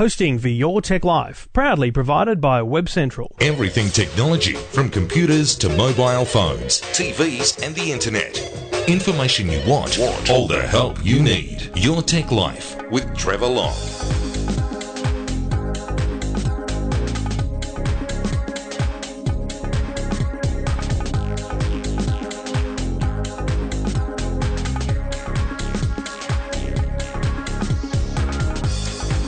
Hosting for Your Tech Life, proudly provided by Web Central. Everything technology, from computers to mobile phones, TVs, and the internet. Information you want, want. all the help you need. Your Tech Life with Trevor Long.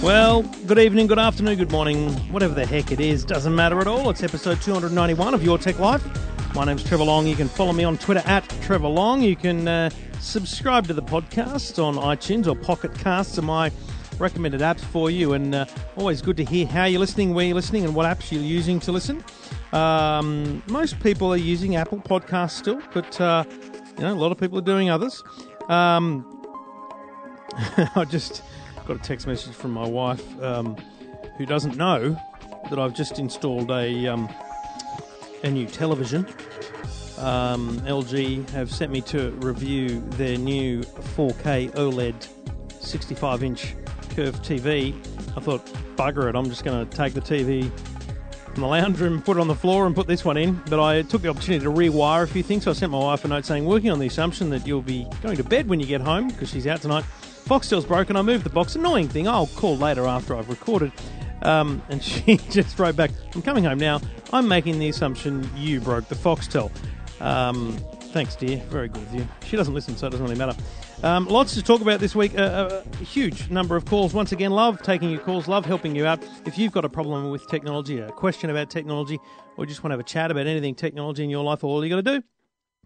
Well, good evening, good afternoon, good morning, whatever the heck it is, doesn't matter at all. It's episode 291 of Your Tech Life. My name's Trevor Long. You can follow me on Twitter at Trevor Long. You can uh, subscribe to the podcast on iTunes or Pocket Casts are my recommended apps for you. And uh, always good to hear how you're listening, where you're listening, and what apps you're using to listen. Um, most people are using Apple Podcasts still, but uh, you know a lot of people are doing others. Um, I just got a text message from my wife um, who doesn't know that I've just installed a um, a new television. Um, LG have sent me to review their new 4K OLED 65 inch curved TV. I thought, bugger it, I'm just going to take the TV from the lounge room, put it on the floor, and put this one in. But I took the opportunity to rewire a few things, so I sent my wife a note saying, working on the assumption that you'll be going to bed when you get home because she's out tonight. Foxtel's broken. I moved the box. Annoying thing. I'll call later after I've recorded. Um, and she just wrote back, I'm coming home now. I'm making the assumption you broke the Foxtel. Um, thanks, dear. Very good of you. She doesn't listen, so it doesn't really matter. Um, lots to talk about this week. Uh, a huge number of calls. Once again, love taking your calls, love helping you out. If you've got a problem with technology, a question about technology, or just want to have a chat about anything technology in your life, all you got to do,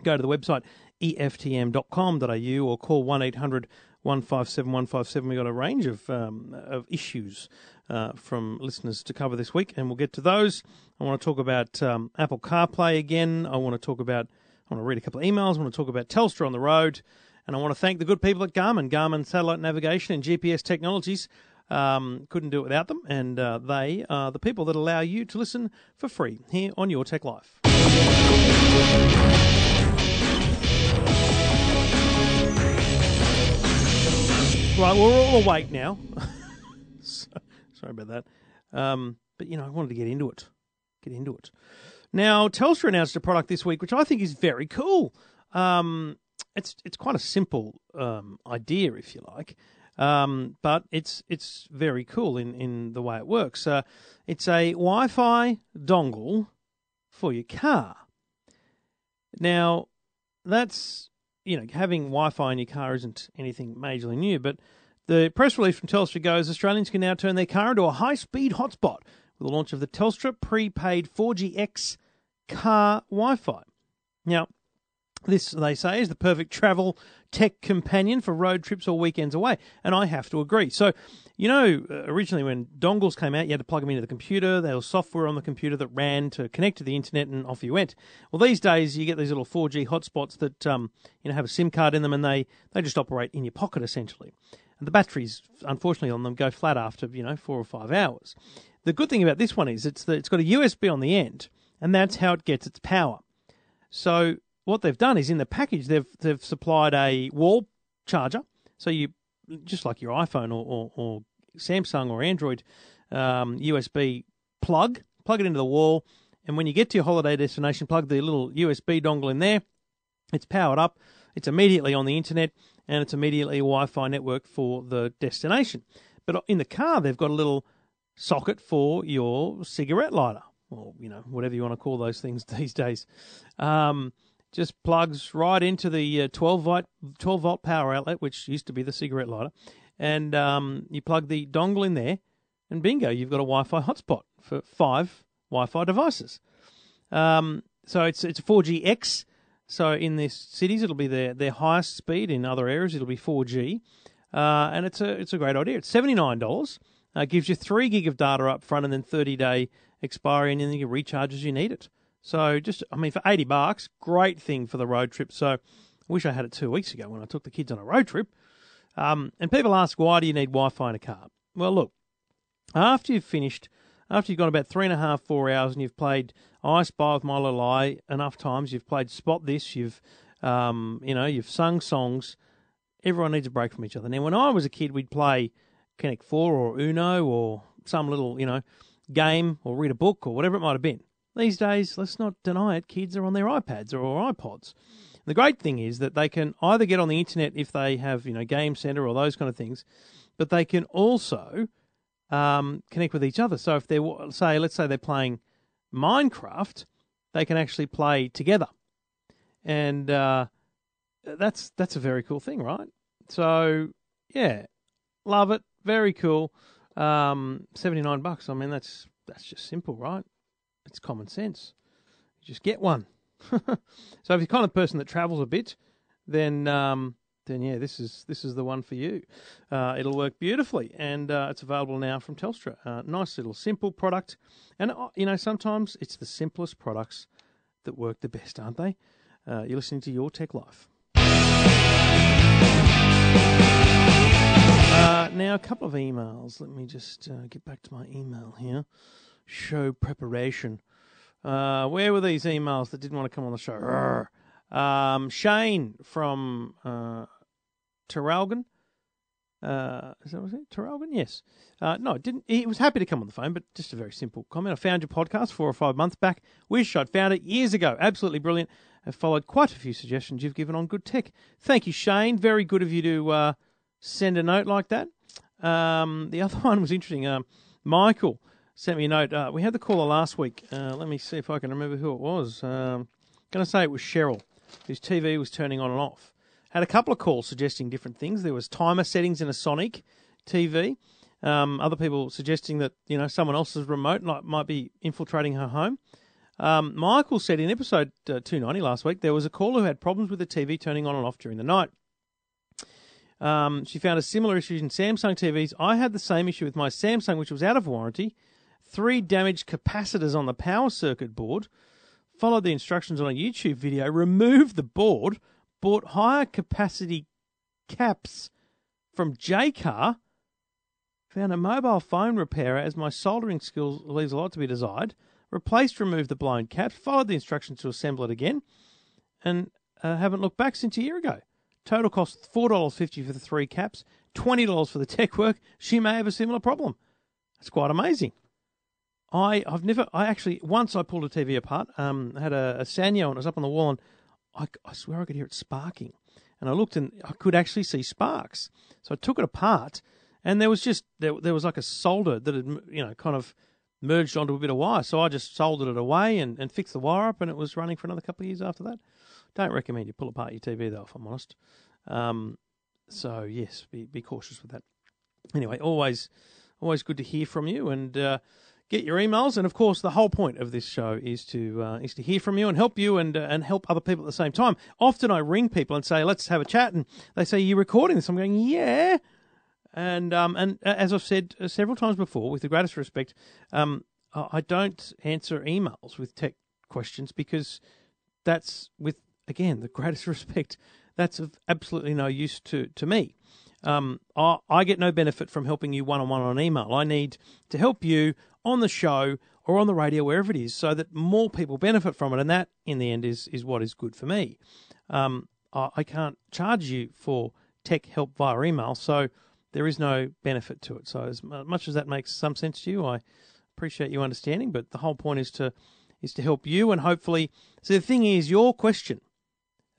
go to the website eftm.com.au or call 1 800 157 157. We've got a range of, um, of issues uh, from listeners to cover this week, and we'll get to those. I want to talk about um, Apple CarPlay again. I want to talk about, I want to read a couple of emails. I want to talk about Telstra on the road, and I want to thank the good people at Garmin, Garmin Satellite Navigation and GPS Technologies. Um, couldn't do it without them, and uh, they are the people that allow you to listen for free here on Your Tech Life. Right, we're all awake now. Sorry about that. Um, but, you know, I wanted to get into it. Get into it. Now, Telstra announced a product this week, which I think is very cool. Um, it's it's quite a simple um, idea, if you like, um, but it's it's very cool in, in the way it works. Uh, it's a Wi-Fi dongle for your car. Now, that's you know, having Wi-Fi in your car isn't anything majorly new, but the press release from Telstra goes Australians can now turn their car into a high-speed hotspot with the launch of the Telstra prepaid 4GX car Wi-Fi. Now, this, they say, is the perfect travel tech companion for road trips or weekends away, and I have to agree. So, you know, uh, originally when dongles came out, you had to plug them into the computer. There was software on the computer that ran to connect to the internet, and off you went. Well, these days you get these little 4G hotspots that um, you know have a SIM card in them, and they they just operate in your pocket essentially. And the batteries, unfortunately, on them go flat after you know four or five hours. The good thing about this one is it's the, it's got a USB on the end, and that's how it gets its power. So what they've done is in the package they've they've supplied a wall charger. So you just like your iPhone or, or, or Samsung or Android um, USB plug, plug it into the wall, and when you get to your holiday destination, plug the little USB dongle in there. It's powered up. It's immediately on the internet, and it's immediately a Wi-Fi network for the destination. But in the car, they've got a little socket for your cigarette lighter, or you know whatever you want to call those things these days. Um, just plugs right into the uh, 12 volt 12 volt power outlet, which used to be the cigarette lighter, and um, you plug the dongle in there, and bingo, you've got a Wi-Fi hotspot for five Wi-Fi devices. Um, so it's it's a 4GX. So in the cities, it'll be their their highest speed. In other areas, it'll be 4G, uh, and it's a it's a great idea. It's seventy nine dollars. Uh, gives you three gig of data up front, and then thirty day expiry, and then you recharge as you need it. So just, I mean, for 80 bucks, great thing for the road trip. So I wish I had it two weeks ago when I took the kids on a road trip. Um, and people ask, why do you need Wi-Fi in a car? Well, look, after you've finished, after you've gone about three and a half, four hours, and you've played I Spy with My Little Eye enough times, you've played Spot This, you've, um, you know, you've sung songs. Everyone needs a break from each other. Now, when I was a kid, we'd play Connect Four or Uno or some little, you know, game or read a book or whatever it might have been. These days, let's not deny it, kids are on their iPads or iPods. The great thing is that they can either get on the internet if they have, you know, Game Center or those kind of things, but they can also um, connect with each other. So if they're, say, let's say they're playing Minecraft, they can actually play together. And uh, that's that's a very cool thing, right? So yeah, love it. Very cool. Um, Seventy nine bucks. I mean, that's that's just simple, right? It's common sense. Just get one. so if you're the kind of person that travels a bit, then um, then yeah, this is this is the one for you. Uh, it'll work beautifully, and uh, it's available now from Telstra. Uh, nice little simple product, and uh, you know sometimes it's the simplest products that work the best, aren't they? Uh, you're listening to Your Tech Life. Uh, now, a couple of emails. Let me just get back to my email here. Show preparation. Uh, where were these emails that didn't want to come on the show? Um, Shane from uh, Traralgon. Uh, is that what it? Traralgon? Yes. Uh, no, it didn't. He was happy to come on the phone, but just a very simple comment. I found your podcast four or five months back. Wish I'd found it years ago. Absolutely brilliant. I've followed quite a few suggestions you've given on good tech. Thank you, Shane. Very good of you to uh, send a note like that. Um, the other one was interesting. Um, Michael sent me a note. Uh, we had the caller last week. Uh, let me see if I can remember who it was. Um, going to say it was Cheryl, whose TV was turning on and off. Had a couple of calls suggesting different things. There was timer settings in a Sonic TV. Um, other people suggesting that you know someone else's remote might, might be infiltrating her home. Um, Michael said in episode uh, 290 last week there was a caller who had problems with the TV turning on and off during the night. Um, she found a similar issue in Samsung TVs. I had the same issue with my Samsung, which was out of warranty. Three damaged capacitors on the power circuit board. Followed the instructions on a YouTube video. Removed the board. Bought higher capacity caps from Jaycar, Found a mobile phone repairer as my soldering skills leaves a lot to be desired. Replaced, removed the blown caps. Followed the instructions to assemble it again. And uh, haven't looked back since a year ago. Total cost $4.50 for the three caps, $20 for the tech work. She may have a similar problem. That's quite amazing. I, I've never, I actually, once I pulled a TV apart, um, I had a, a Sanyo and it was up on the wall and I, I swear I could hear it sparking. And I looked and I could actually see sparks. So I took it apart and there was just, there, there was like a solder that had, you know, kind of merged onto a bit of wire. So I just soldered it away and, and fixed the wire up and it was running for another couple of years after that. Don't recommend you pull apart your TV though, if I'm honest. Um, so yes, be be cautious with that. Anyway, always always good to hear from you and uh, get your emails. And of course, the whole point of this show is to uh, is to hear from you and help you and uh, and help other people at the same time. Often I ring people and say, "Let's have a chat," and they say, "You recording this?" I'm going, "Yeah." And um and uh, as I've said uh, several times before, with the greatest respect, um, I don't answer emails with tech questions because that's with again, the greatest respect, that's of absolutely no use to, to me. Um, I, I get no benefit from helping you one on one on email. I need to help you on the show or on the radio, wherever it is, so that more people benefit from it. And that, in the end, is, is what is good for me. Um, I, I can't charge you for tech help via email, so there is no benefit to it. So, as much as that makes some sense to you, I appreciate you understanding. But the whole point is to is to help you, and hopefully, so the thing is, your question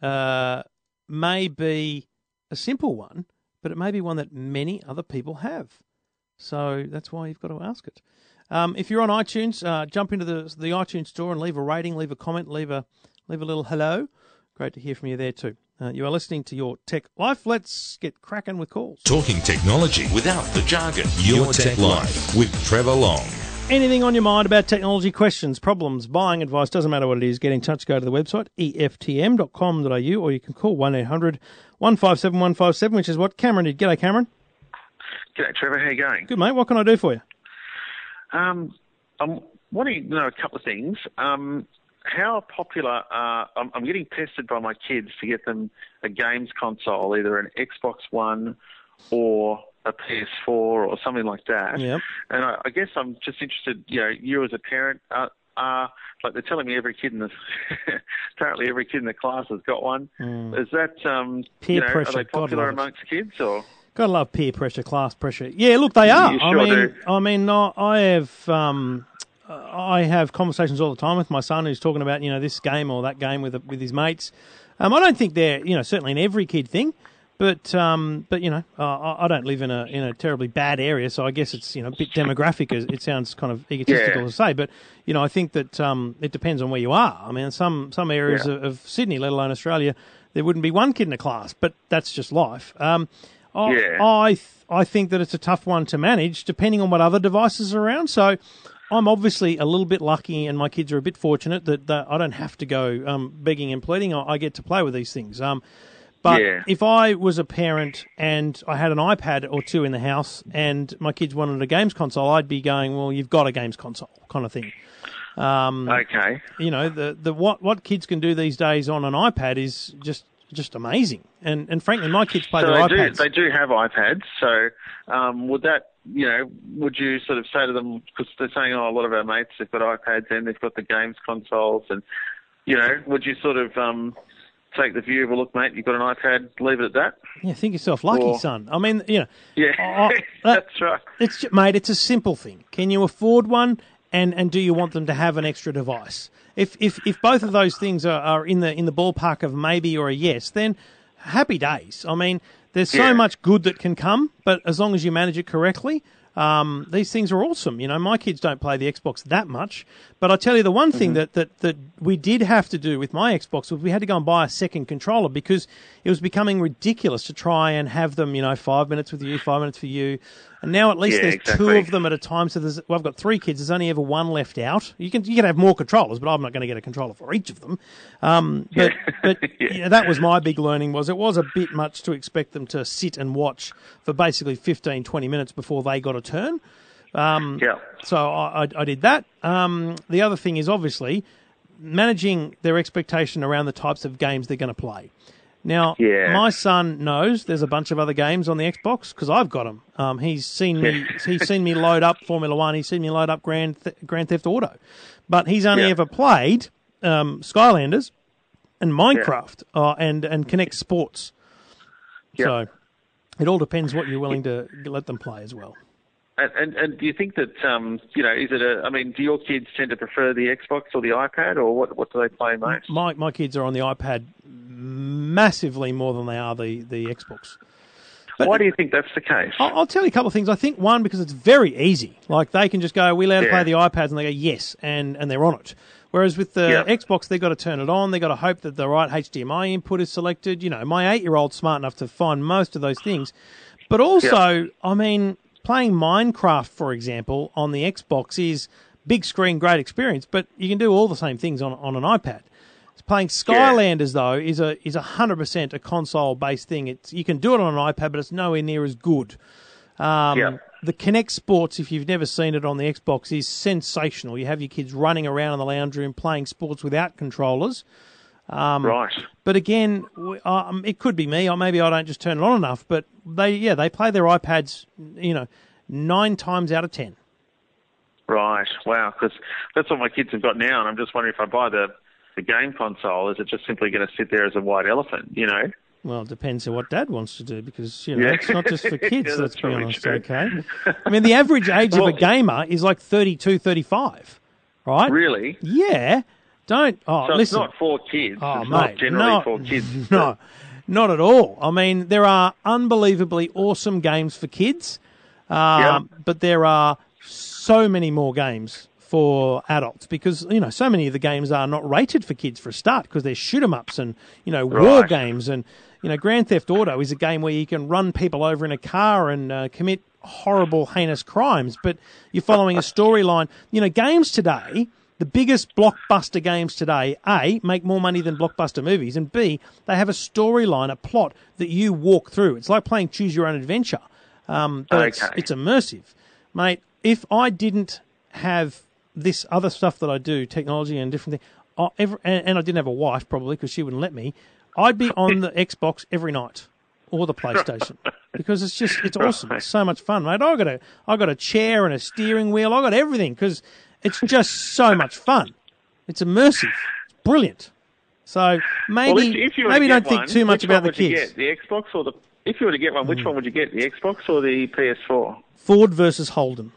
uh, may be a simple one, but it may be one that many other people have. So that's why you've got to ask it. Um, if you're on iTunes, uh, jump into the the iTunes store and leave a rating, leave a comment, leave a leave a little hello. Great to hear from you there too. Uh, you are listening to your Tech Life. Let's get cracking with calls. Talking technology without the jargon. Your, your Tech, Tech Life with Trevor Long. Anything on your mind about technology questions, problems, buying advice, doesn't matter what it is, get in touch, go to the website, eftm.com.au, or you can call 1 800 157 157, which is what Cameron did. G'day, Cameron. G'day, Trevor. How you going? Good, mate. What can I do for you? Um, I'm wanting to know a couple of things. Um, how popular are, I'm, I'm getting tested by my kids to get them a games console, either an Xbox One or a PS4 or something like that. Yep. And I, I guess I'm just interested, you know, you as a parent, uh, uh, like they're telling me every kid in the apparently every kid in the class has got one. Mm. Is that um, Peer you know, pressure. are they popular amongst kids or? Gotta love peer pressure, class pressure. Yeah, look, they are. You I mean, do. I mean, I I have, um, I have conversations all the time with my son who's talking about you know this game or that game with with his mates. Um, I don't think they're you know certainly an every kid thing, but um, but you know uh, I don't live in a in a terribly bad area, so I guess it's you know a bit demographic. as It sounds kind of egotistical Yeah. to say, but you know I think that um, it depends on where you are. I mean, some some areas Yeah. of, of Sydney, let alone Australia, there wouldn't be one kid in a class, but that's just life. Um, I, Yeah. I th- I think that it's a tough one to manage, depending on what other devices are around. So, I'm obviously a little bit lucky, and my kids are a bit fortunate that, that I don't have to go um, begging and pleading. I, I get to play with these things. Um, but Yeah. if I was a parent and I had an iPad or two in the house, and my kids wanted a games console, I'd be going, "Well, you've got a games console," kind of thing. Um, Okay. you know the the what what kids can do these days on an iPad is just just amazing. And and frankly, my kids play So their they do, iPads. they do have iPads. So um, would that, you know, would you sort of say to them because they're saying, oh, a lot of our mates have got iPads and they've got the games consoles, and you know, would you sort of um, take the view of, well, look, mate, you've got an iPad, leave it at that? yeah, think yourself lucky, Or- son. I mean, you know, Yeah, that- that's right. It's mate, it's a simple thing. Can you afford one, and and do you want them to have an extra device? If if if both of those things are, are in the in the ballpark of maybe or a yes, then happy days. I mean, there's so Yeah. much good that can come, but as long as you manage it correctly. Um, these things are awesome. You know, my kids don't play the Xbox that much, but I tell you the one thing that, that, that we did have to do with my Xbox was we had to go and buy a second controller because it was becoming ridiculous to try and have them, you know, five minutes with you, five minutes for you. And now at least Yeah, there's two of them at a time. So there's, well, I've got three kids. There's only ever one left out. You can you can have more controllers, but I'm not going to get a controller for each of them. Um, but but Yeah. you know, that was my big learning was it was a bit much to expect them to sit and watch for basically 15, 20 minutes before they got a turn. Um, Yeah. So I, I, I did that. Um, the other thing is obviously managing their expectation around the types of games they're going to play. Now, Yeah. my son knows there's a bunch of other games on the Xbox because I've got them. Um, he's seen me. he's seen me load up Formula One. He's seen me load up Grand Th- Grand Theft Auto, but he's only Yeah. ever played um, Skylanders and Minecraft uh, and and Kinect Sports. Yeah. So it all depends what you're willing to let them play as well. And, and, and do you think that, um, you know, is it a, I mean, do your kids tend to prefer the Xbox or the iPad, or what, what do they play most? My my kids are on the iPad massively more than they are the the Xbox. Why do you think that's the case? I'll, I'll tell you a couple of things. I think one because it's very easy. Like they can just go, "We allowed to play the iPads," and they go, "Yes," and and they're on it. Whereas with the Yeah. Xbox, they've got to turn it on. They've got to hope that the right HDMI input is selected. You know, my eight-year-old's smart enough to find most of those things. But also, I mean, playing Minecraft, for example, on the Xbox is big screen, great experience. But you can do all the same things on on an iPad. Playing Skylanders though is a is a hundred percent a console based thing. It's you can do it on an iPad, but it's nowhere near as good. Um, Yeah. The Kinect Sports, if you've never seen it on the Xbox, is sensational. You have your kids running around in the lounge room playing sports without controllers. Right. But again, um, it could be me, or maybe I don't just turn it on enough. But they, yeah, they play their iPads, you know, nine times out of ten. Right. Wow. Because that's what my kids have got now, and I'm just wondering if I buy the the game console, is it just simply going to sit there as a white elephant? You know. Well, it depends on what Dad wants to do because you know Yeah. it's not just for kids. Yeah, let's that's be honest. true. Okay. I mean, the average age of a gamer is like 32, 35, right? Really? Yeah. Don't. Oh, So listen. it's not for kids. Oh, it's mate, not generally no, for kids. No, not at all. I mean, there are unbelievably awesome games for kids, um, but there are so many more games for adults because you know so many of the games are not rated for kids for a start because they're shoot 'em ups and you know war Right. games and you know Grand Theft Auto is a game where you can run people over in a car and uh, commit horrible heinous crimes, but you're following a storyline. You know, games today the biggest blockbuster games today, A, make more money than blockbuster movies, and B, they have a storyline, a plot that you walk through. It's like playing Choose Your Own Adventure, um, but it's, Okay. it's immersive. Mate, if I didn't have this other stuff that I do, technology and different things, I, ever, and, and I didn't have a wife probably because she wouldn't let me, I'd be on the Xbox every night or the PlayStation because it's just it's awesome. It's so much fun, mate. I got a I got a chair and a steering wheel. I got everything because it's just so much fun. It's immersive. It's brilliant. So maybe well, if, if maybe don't get think too much about the kids. get? The Xbox or the if you were to get one, which mm. one would you get? The Xbox or the PS4? Ford versus Holden.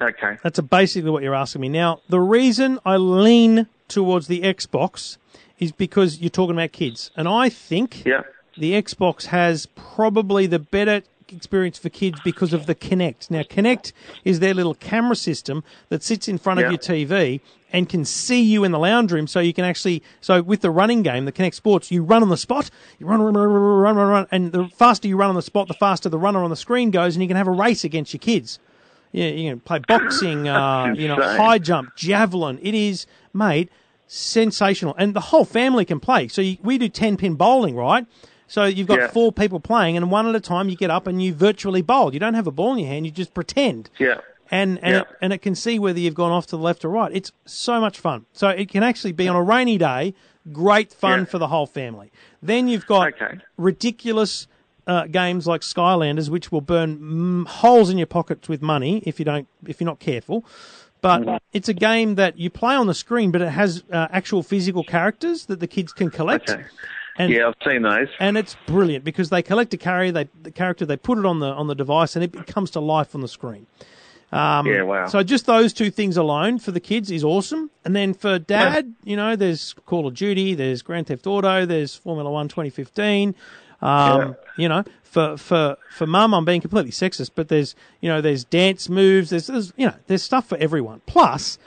Okay. That's basically what you're asking me. Now, the reason I lean towards the Xbox is because you're talking about kids. And I think Yeah. the Xbox has probably the better experience for kids because of the Kinect. Now, Kinect is their little camera system that sits in front Yeah. of your TV and can see you in the lounge room so you can actually so with the running game the Kinect Sports you run on the spot you run run run run run run, run and the faster you run on the spot the faster the runner on the screen goes and you can have a race against your kids. Yeah you can play boxing uh, you know high jump javelin. It is mate sensational. And the whole family can play. So you, we do 10 pin bowling right so you've got Yeah. four people playing and one at a time you get up and you virtually bowl you don't have a ball in your hand you just pretend Yeah. and and, Yeah. it, and it can see whether you've gone off to the left or right. It's so much fun. So it can actually be on a rainy day, great fun Yeah. for the whole family. Then you've got Okay. ridiculous uh, games like Skylanders, which will burn mm, holes in your pockets with money if you don't if you're not careful. But Mm-hmm. it's a game that you play on the screen, but it has uh, actual physical characters that the kids can collect. Okay. And Yeah, I've seen those. and it's brilliant because they collect a carry, they the character, they put it on the on the device, and it comes to life on the screen. yeah, wow. So just those two things alone for the kids is awesome. And then for dad, you know, there's Call of Duty, there's Grand Theft Auto, there's Formula One 2015. Um, You know, for for for mum, I'm being completely sexist, but there's you know there's dance moves, there's, there's you know there's stuff for everyone. Plus,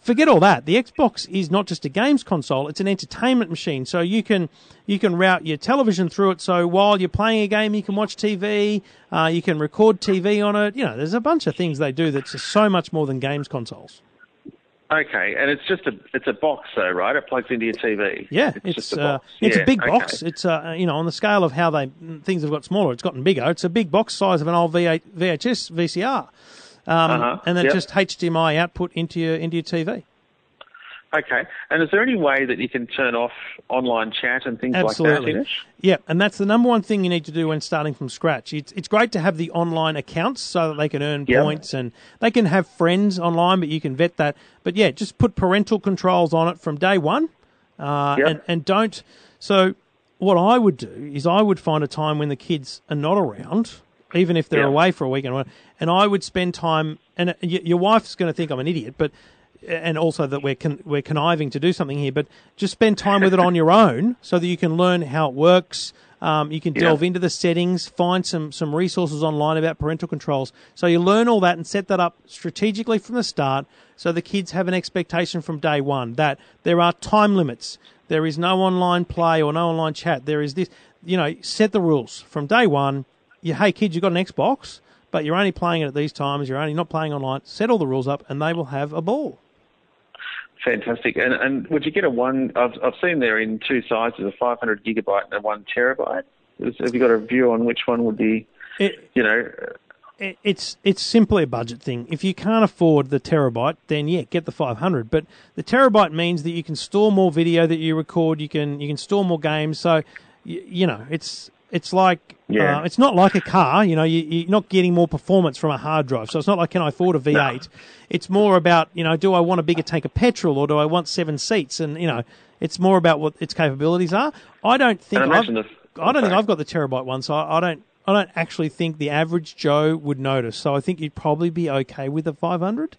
forget all that. The Xbox is not just a games console; it's an entertainment machine. So you can you can route your television through it. So while you're playing a game, you can watch TV. Uh, you can record TV on it. You know, there's a bunch of things they do that's so much more than games consoles. Okay, and it's just a it's a box though, right? It plugs into your TV. Yeah, it's, it's just a uh, it's Yeah, a big okay. box. It's uh, you know on the scale of how they things have got smaller, it's gotten bigger. It's a big box size of an old V8, VHS VCR, um, Uh-huh, and then yep. just HDMI output into your into your TV. Okay, and is there any way that you can turn off online chat and things Absolutely. like that? Yeah, and that's the number one thing you need to do when starting from scratch. It's it's great to have the online accounts so that they can earn Yeah. points and they can have friends online, but you can vet that. But yeah, just put parental controls on it from day one, uh, Yeah. and and don't. So what I would do is I would find a time when the kids are not around, even if they're Yeah. away for a weekend, or- and I would spend time. And uh, your wife's going to think I'm an idiot, but and also that we're con- we're conniving to do something here, but just spend time with it on your own so that you can learn how it works. Um, you can Yeah. delve into the settings, find some some resources online about parental controls. So you learn all that and set that up strategically from the start, so the kids have an expectation from day one that there are time limits. There is no online play or no online chat. There is this. You know, set the rules from day one. You, hey kids, you've got an Xbox, but you're only playing it at these times. You're only not playing online. Set all the rules up, and they will have a ball. Fantastic. And and would you get a one? I've I've seen there in two sizes, a 500 gigabyte and a one terabyte. Have you got a view on which one would be? It, You know, it's it's simply a budget thing. If you can't afford the terabyte, then yeah, get the 500. But the terabyte means that you can store more video that you record. You can you can store more games. So you, you know it's it's like Yeah. uh, it's not like a car. You know, you, you're not getting more performance from a hard drive. So it's not like can I afford a V8. It's more about you know, do I want a bigger tank of petrol or do I want seven seats? And you know, it's more about what its capabilities are. I don't think I've, this. I don't think. I've got the terabyte one, so I, I don't. I don't actually think the average Joe would notice. So I think you'd probably be okay with a 500.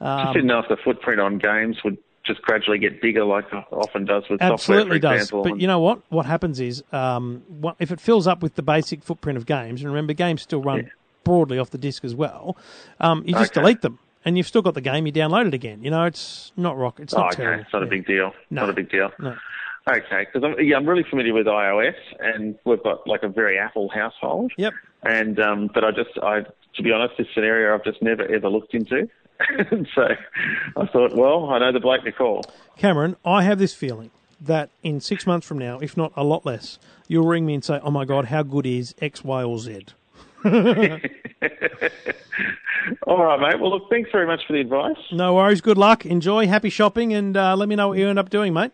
Just didn't know if the footprint on games would just gradually get bigger, like it often does with software, Absolutely for does. example. But you know what? What happens is, um, what, if it fills up with the basic footprint of games, and remember, games still run Yeah. broadly off the disk as well. Um, you just Okay. delete them, and you've still got the game. You download it again. You know, it's not rock. It's oh, not okay, terrible. it's not a big deal. No. Not a big deal. No. Okay, because I'm, yeah, I'm really familiar with iOS, and we've got like a very Apple household. Yep. And um, but I just, I to be honest, this scenario I've just never ever looked into. and so I thought, well, I know the bloke to call. Cameron, I have this feeling that in six months from now, if not a lot less, you'll ring me and say, "Oh my God, how good is X, Y, or Z?" All right, mate. Well, look, thanks very much for the advice. No worries. Good luck. Enjoy. Happy shopping, and uh, let me know what you end up doing, mate.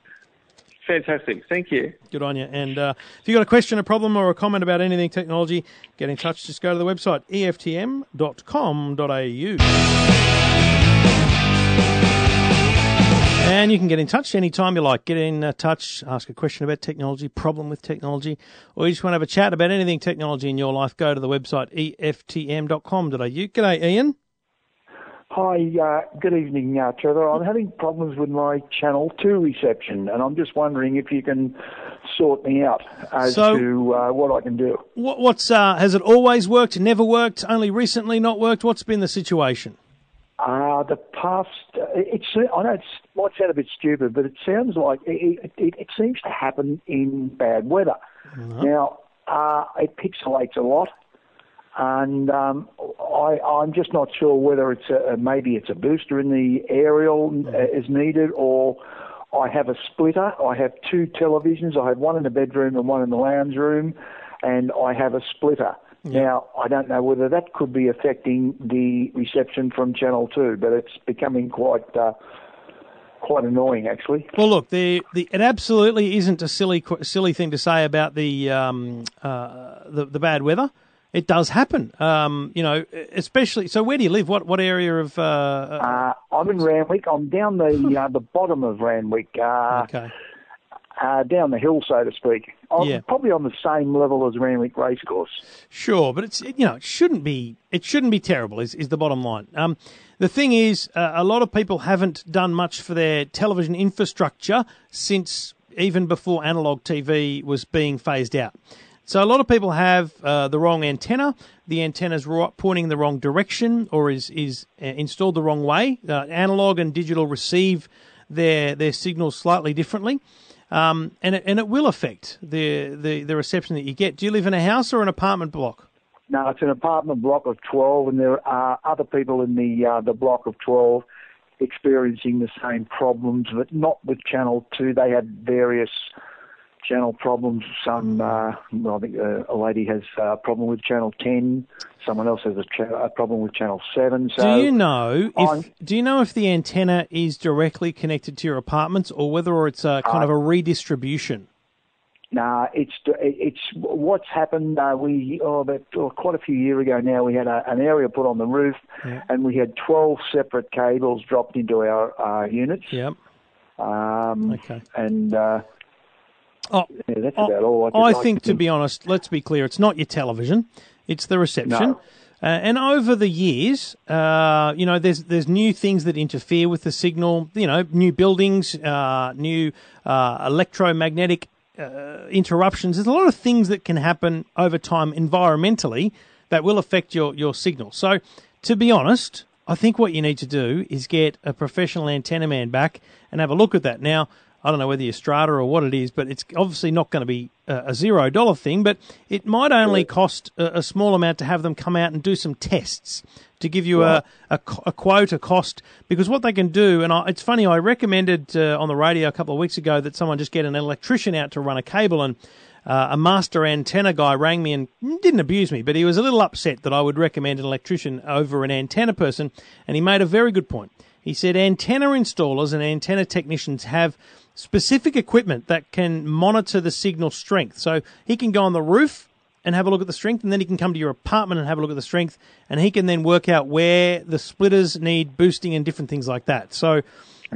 Fantastic. Thank you. Good on you. And uh, if you've got a question, a problem, or a comment about anything technology, get in touch. Just go to the website eftm.com.au. And you can get in touch anytime you like. Get in uh, touch, ask a question about technology, problem with technology, or you just want to have a chat about anything technology in your life, go to the website eftm.com.au. G'day, Ian. Hi, uh, good evening, uh, Trevor. I'm having problems with my Channel 2 reception, and I'm just wondering if you can sort me out as So- to uh, what I can do. What, what's uh, has it always worked? Never worked? Only recently not worked? What's been the situation? Uh, the past, uh, it's, I know it might sound a bit stupid, but it sounds like it, it, it seems to happen in bad weather. Now, uh, it pixelates a lot, and um, I, I'm just not sure whether it's a, maybe it's a booster in the aerial uh, is needed, or I have a splitter. I have two televisions. I have one in the bedroom and one in the lounge room, and I have a splitter. Now, I don't know whether that could be affecting the reception from Channel 2, but it's becoming quite uh, quite annoying, actually. Well, look, the, the it absolutely isn't a silly silly thing to say about the um, uh, the, the bad weather. It does happen, um, you know, especially. So, where do you live? What what area of? Uh, uh, Uh, I'm in Randwick. I'm down the uh, the bottom of Randwick, uh, okay, uh, down the hill, so to speak. I'm Yeah. probably on the same level as Randwick Racecourse. sure, but it's you know it shouldn't be it shouldn't be terrible. Is is the bottom line? Um, the thing is, uh, a lot of people haven't done much for their television infrastructure since even before analog TV was being phased out. So a lot of people have uh, the wrong antenna. The antenna's ro- pointing in the wrong direction, or is is uh, installed the wrong way. Uh, analog and digital receive their their signals slightly differently, um, and it, and it will affect the, the the reception that you get. Do you live in a house or an apartment block? No, it's an apartment block of 12, and there are other people in the uh, the block of 12 experiencing the same problems, but not with Channel 2. They had various channel problems. Some, uh, well, I think uh, a lady has a problem with Channel 10. Someone else has a, cha- a problem with Channel 7. So do you know I'm- if do you know if the antenna is directly connected to your apartments or whether it's a kind of a redistribution? Nah, it's it's what's happened. Uh, we oh, about oh, quite a few years ago now, we had a, an aerial put on the roof, and we had twelve separate cables dropped into our uh, units. Yep. Um, Okay. And uh, Oh, yeah, that's I- about all. I, I like think, to think. be honest, let's be clear, it's not your television, it's the reception. No. Uh, and over the years, uh, you know, there's there's new things that interfere with the signal. You know, new buildings, uh, new uh, electromagnetic uh, interruptions. There's a lot of things that can happen over time environmentally that will affect your your signal. So, to be honest, I think what you need to do is get a professional antenna man back and have a look at that. Now, I don't know whether you're Strata or what it is, but it's obviously not going to be a, zero dollar thing. But it might only cost a, a small amount to have them come out and do some tests to give you a, a, a quote, a cost. Because what they can do, and I, it's funny, I recommended uh, on the radio a couple of weeks ago that someone just get an electrician out to run a cable and. Uh, a master antenna guy rang me and didn't abuse me, but he was a little upset that I would recommend an electrician over an antenna person, and he made a very good point. He said antenna installers and antenna technicians have specific equipment that can monitor the signal strength. So he can go on the roof and have a look at the strength, and then he can come to your apartment and have a look at the strength, and he can then work out where the splitters need boosting and different things like that. So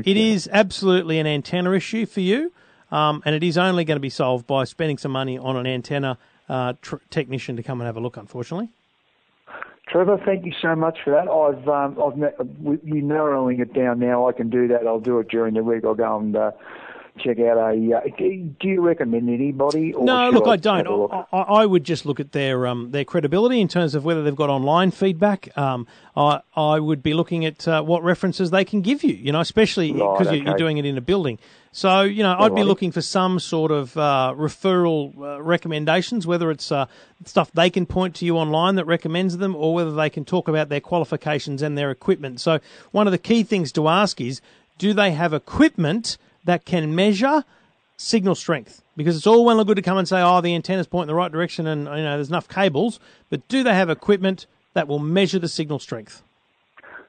it is absolutely an antenna issue for you, um, and it is only going to be solved by spending some money on an antenna uh, tr- technician to come and have a look, unfortunately. Trevor, thank you so much for that. I've um, I've met, we're narrowing it down now. I can do that. I'll do it during the week. I'll go and uh, check out a. Uh, do you recommend anybody? Or No, look, I have don't. look? I, I I would just look at their um, their credibility in terms of whether they've got online feedback. Um, I I would be looking at uh, what references they can give you. You know, especially Right, because you're, you're doing it in a building. So you know, I'd be looking for some sort of uh, referral uh, recommendations, whether it's uh, stuff they can point to you online that recommends them, or whether they can talk about their qualifications and their equipment. So one of the key things to ask is, do they have equipment that can measure signal strength because it's all well and good to come and say, oh, the antenna's pointing the right direction and you know there's enough cables, but do they have equipment that will measure the signal strength?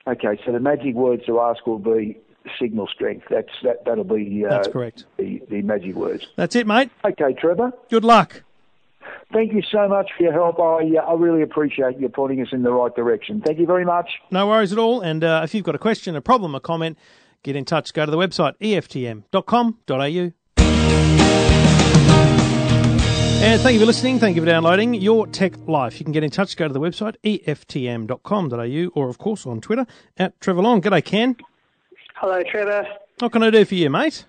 Okay, so the magic words to ask will be signal strength. That's that. That'll be. Uh, That's correct. The, the magic words. That's it, mate. Okay, Trevor. Good luck. Thank you so much for your help. I uh, I really appreciate you pointing us in the right direction. Thank you very much. No worries at all. And uh, if you've got a question, a problem, a comment, get in touch. Go to the website eftm.com.au. And thank you for listening. Thank you for downloading Your Tech Life. You can get in touch. Go to the website eftm.com.au or, of course, on Twitter at Trevor Long. G'day, Ken. Hello, Trevor. What can I do for you, mate?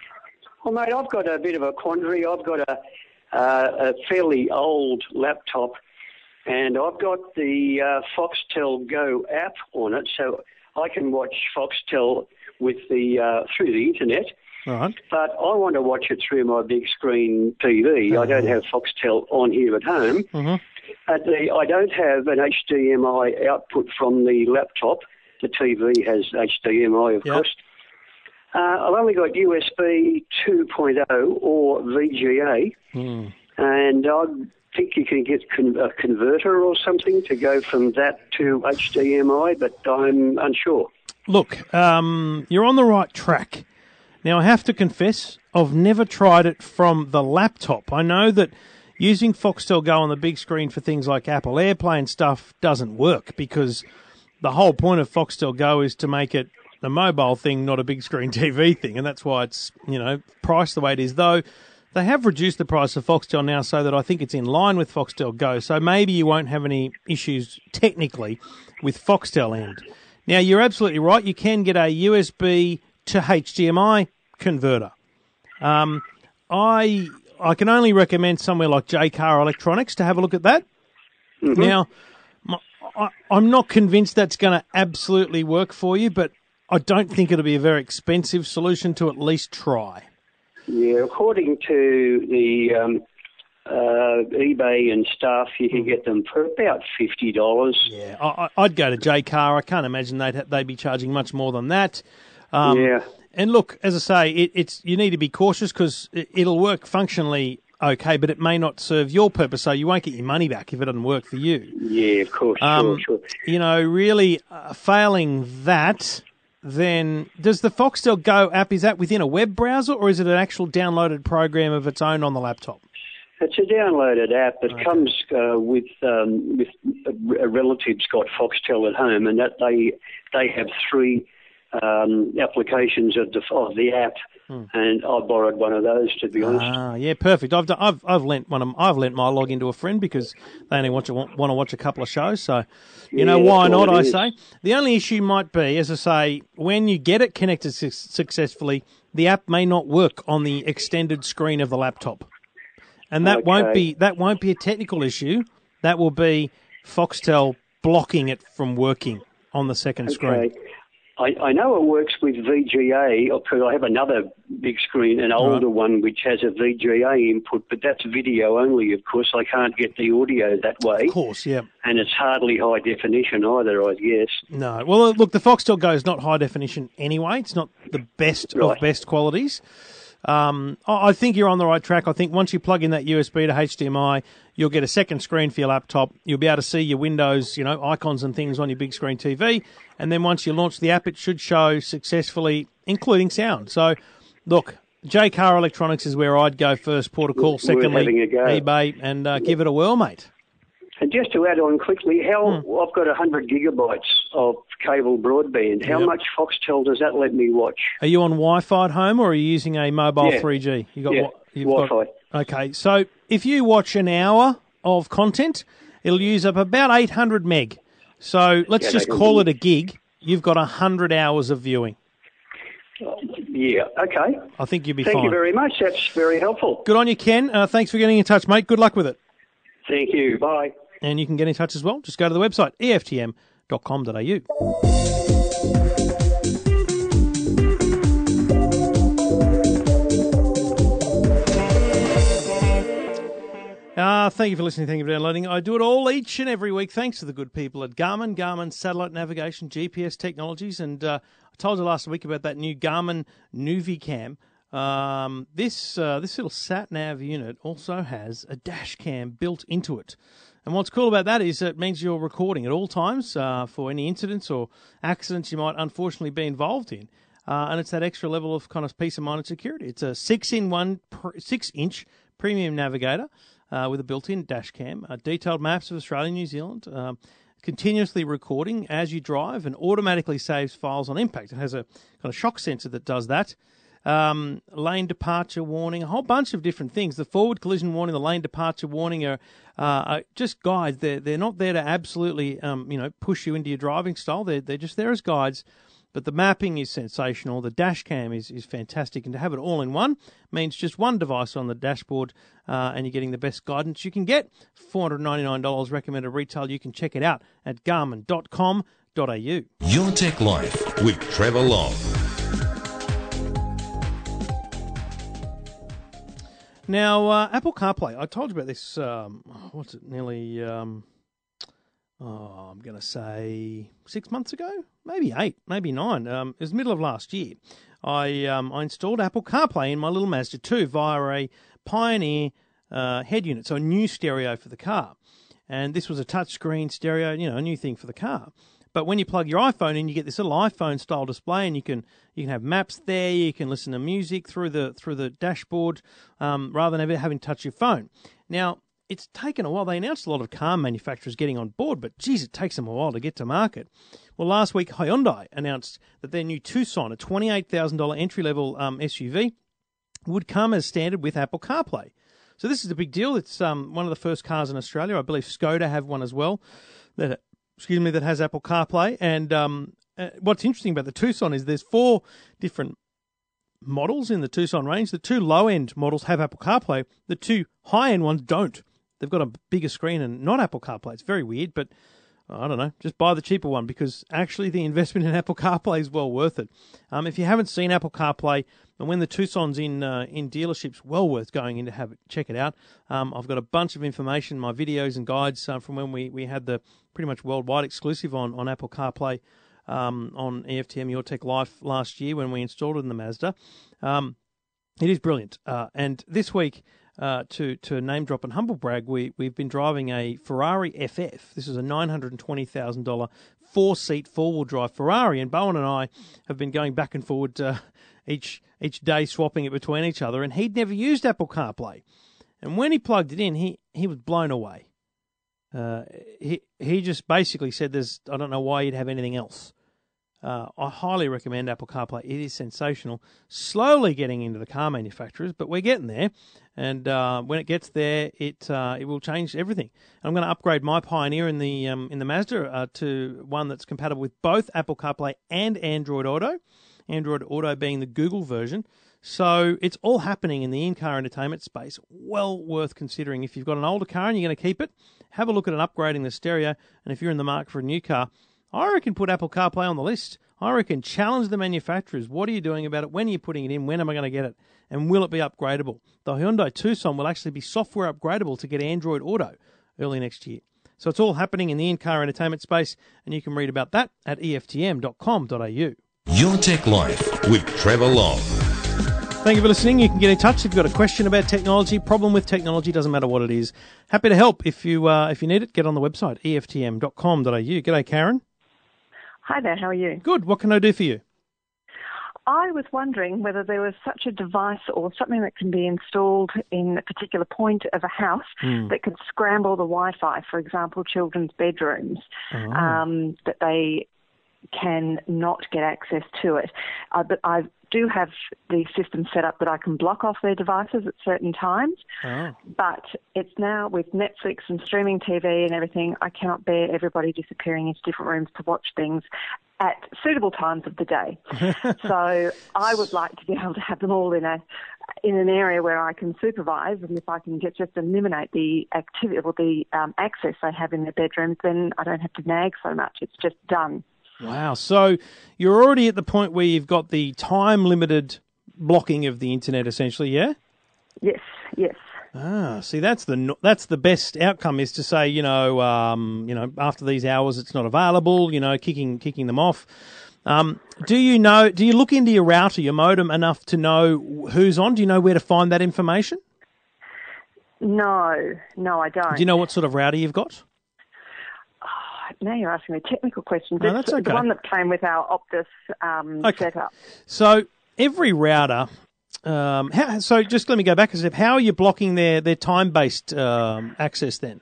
Well, mate, I've got a bit of a quandary. I've got a, uh, a fairly old laptop, and I've got the uh, Foxtel Go app on it, so I can watch Foxtel with the uh, through the internet. Right. But I want to watch it through my big screen TV. I don't have Foxtel on here at home. Mhm. Uh, the, I don't have an HDMI output from the laptop. The TV has HDMI, of Yep. course. Uh, I've only got USB 2.0 or VGA, Hmm. and I think you can get con- a converter or something to go from that to HDMI, but I'm unsure. Look, um, you're on the right track. Now, I have to confess, I've never tried it from the laptop. I know that using Foxtel Go on the big screen for things like Apple AirPlay and stuff doesn't work because the whole point of Foxtel Go is to make it a mobile thing, not a big screen TV thing, and that's why it's you know priced the way it is. Though they have reduced the price of Foxtel now so that I think it's in line with Foxtel Go. So maybe you won't have any issues technically with Foxtel end. Now you're absolutely right. You can get a USB to HDMI converter. Um, I I can only recommend somewhere like Jaycar Electronics to have a look at that. Now, my, I, I'm not convinced that's going to absolutely work for you, but I don't think it'll be a very expensive solution to at least try. Yeah, according to the um, uh, eBay and stuff, you can get them for about fifty dollars. Yeah, I, I'd go to Jaycar. I can't imagine they'd they'd be charging much more than that. Um, yeah, And look, as I say, it, it's you need to be cautious because it, it'll work functionally okay, but it may not serve your purpose, so you won't get your money back if it doesn't work for you. yeah, of course, Um, sure, sure. You know, really uh, failing that, then does the Foxtel Go app is that within a web browser or is it an actual downloaded program of its own on the laptop? It's a downloaded app. It comes uh, with um, with a, a relative's got Foxtel at home, and that they they have three um, applications of the of the app, and I borrowed one of those to be honest. Ah, yeah, perfect. I've done, I've I've lent one of them. I've lent my login to a friend because they only want to want, want to watch a couple of shows. So, you know, why not? I is. say the only issue might be, as I say, when you get it connected su- successfully, the app may not work on the extended screen of the laptop, and that won't be that won't be a technical issue. That will be Foxtel blocking it from working on the second screen. I, I know it works with VGA, oh, because I have another big screen, an older one, which has a VGA input, but that's video only, of course. I can't get the audio that way, Of course, yeah. and it's hardly high definition either, I guess. No. Well, look, the Foxtel Go is not high definition anyway. It's not the best of best qualities. Um, I think you're on the right track. I think once you plug in that USB to HDMI, you'll get a second screen for your laptop. You'll be able to see your Windows, you know, icons and things on your big screen TV. And then once you launch the app, it should show successfully, including sound. So, look, Jaycar Electronics is where I'd go first. Port of call, secondly, having a go. eBay, and uh, give it a whirl, mate. And just to add on quickly, how Hmm. I've got 100 gigabytes of cable broadband. How Yep. much Foxtel does that let me watch? Are you on Wi-Fi at home, or are you using a mobile Yeah. 3G? You got Yeah, what? You've got- Wi-Fi. okay, so if you watch an hour of content, it'll use up about 800 meg. So let's Yeah, just call it a gig. You've got 100 hours of viewing. Yeah, okay. I think you'll be Thank fine. you very much. That's very helpful. Good on you, Ken. Uh, thanks for getting in touch, mate. Good luck with it. Thank you. Bye. And you can get in touch as well. Just go to the website, eftm.com.au. Uh, thank you for listening. Thank you for downloading. I do it all each and every week thanks to the good people at Garmin, Garmin Satellite Navigation, GPS Technologies. And uh, I told you last week about that new Garmin Nuvicam. Um, this, uh, this little sat nav unit also has a dash cam built into it. And what's cool about that is it means you're recording at all times uh, for any incidents or accidents you might unfortunately be involved in. Uh, and it's that extra level of kind of peace of mind and security. It's a six in one, six inch premium navigator uh, with a built in dash cam, uh, detailed maps of Australia and New Zealand. Um, continuously recording as you drive and automatically saves files on impact. It has a kind of shock sensor that does that. Um, lane departure warning, a whole bunch of different things. The forward collision warning, the lane departure warning are, uh, are just guides. They're they're not there to absolutely um, you know push you into your driving style. They're they're just there as guides. But the mapping is sensational. The dash cam is, is fantastic. And to have it all in one means just one device on the dashboard uh, and you're getting the best guidance you can get. $499 recommended retail. You can check it out at garmin.com.au. Your Tech Life with Trevor Long. Now, uh, Apple CarPlay. I told you about this. Um, what's it? Nearly. Um, oh, I'm going to say six months ago, maybe eight, maybe nine. Um, it was middle of last year. I um, I installed Apple CarPlay in my little Mazda 2 via a Pioneer uh, head unit, so a new stereo for the car. And this was a touchscreen stereo, you know, a new thing for the car. But when you plug your iPhone in, you get this little iPhone style display, and you can you can have maps there. You can listen to music through the through the dashboard um, rather than ever having to touch your phone. Now it's taken a while. They announced a lot of car manufacturers getting on board, but geez, it takes them a while to get to market. Well, last week Hyundai announced that their new Tucson, a twenty-eight thousand dollar entry-level um, SUV, would come as standard with Apple CarPlay. So this is a big deal. It's um, one of the first cars in Australia. I believe Skoda have one as well. That excuse me, that has Apple CarPlay. And um, uh, what's interesting about the Tucson is there's four different models in the Tucson range. The two low end models have Apple CarPlay. The two high end ones don't. They've got a bigger screen and not Apple CarPlay. It's very weird, but I don't know. Just buy the cheaper one because actually the investment in Apple CarPlay is well worth it. Um, if you haven't seen Apple CarPlay, and when the Tucson's in uh, in dealerships, well worth going in to have it, check it out. Um, I've got a bunch of information, my videos and guides uh, from when we, we had the pretty much worldwide exclusive on, on Apple CarPlay um, on EFTM Your Tech Life last year when we installed it in the Mazda. Um, it is brilliant. Uh, and this week, uh, to to name drop and humble brag, we we've been driving a Ferrari FF. This is a nine hundred and twenty thousand dollar four seat four wheel drive Ferrari, and Bowen and I have been going back and forward uh, each each day, swapping it between each other. And he'd never used Apple CarPlay, and when he plugged it in, he he was blown away. Uh, he he just basically said, "There's I don't know why you'd have anything else." Uh, I highly recommend Apple CarPlay. It is sensational. Slowly getting into the car manufacturers, but we're getting there. And uh, when it gets there, it uh, it will change everything. I'm going to upgrade my Pioneer in the um, in the Mazda uh, to one that's compatible with both Apple CarPlay and Android Auto. Android Auto being the Google version. So it's all happening in the in-car entertainment space. Well worth considering. If you've got an older car and you're going to keep it, have a look at an upgrading the stereo. And if you're in the market for a new car, I reckon put Apple CarPlay on the list. I reckon challenge the manufacturers. What are you doing about it? When are you putting it in? When am I going to get it? And will it be upgradable? The Hyundai Tucson will actually be software upgradable to get Android Auto early next year. So it's all happening in the in-car entertainment space, and you can read about that at EFTM.com.au. Your Tech Life with Trevor Long. Thank you for listening. You can get in touch if you've got a question about technology, problem with technology, doesn't matter what it is. Happy to help if you uh, if you need it. Get on the website EFTM.com.au. G'day, Karen. Hi there, how are you? Good. What can I do for you? I was wondering whether there was such a device or something that can be installed in a particular point of a house Hmm. that could scramble the Wi-Fi, for example, children's bedrooms, Oh. um, that they can not get access to it. Uh, but I do have the system set up that I can block off their devices at certain times. Oh. But it's now with Netflix and streaming TV and everything, I cannot bear everybody disappearing into different rooms to watch things at suitable times of the day. so I would like to be able to have them all in a in an area where I can supervise, and if I can get just eliminate the activity or the um, access they have in their bedrooms, then I don't have to nag so much. It's just done. Wow. So you're already at the point where you've got the time limited blocking of the internet, essentially, yeah? Yes, yes. Ah, see, that's the that's the best outcome is to say, you know, um, you know, after these hours, it's not available. You know, kicking kicking them off. Um, do you know? Do you look into your router, your modem, enough to know who's on? Do you know where to find that information? No, no, I don't. Do you know what sort of router you've got? Now you're asking me technical questions. No, It's that's okay. The one that came with our Optus um, Okay. setup. So every router. Um, how, so just let me go back a step. How are you blocking their, their time based um, access then?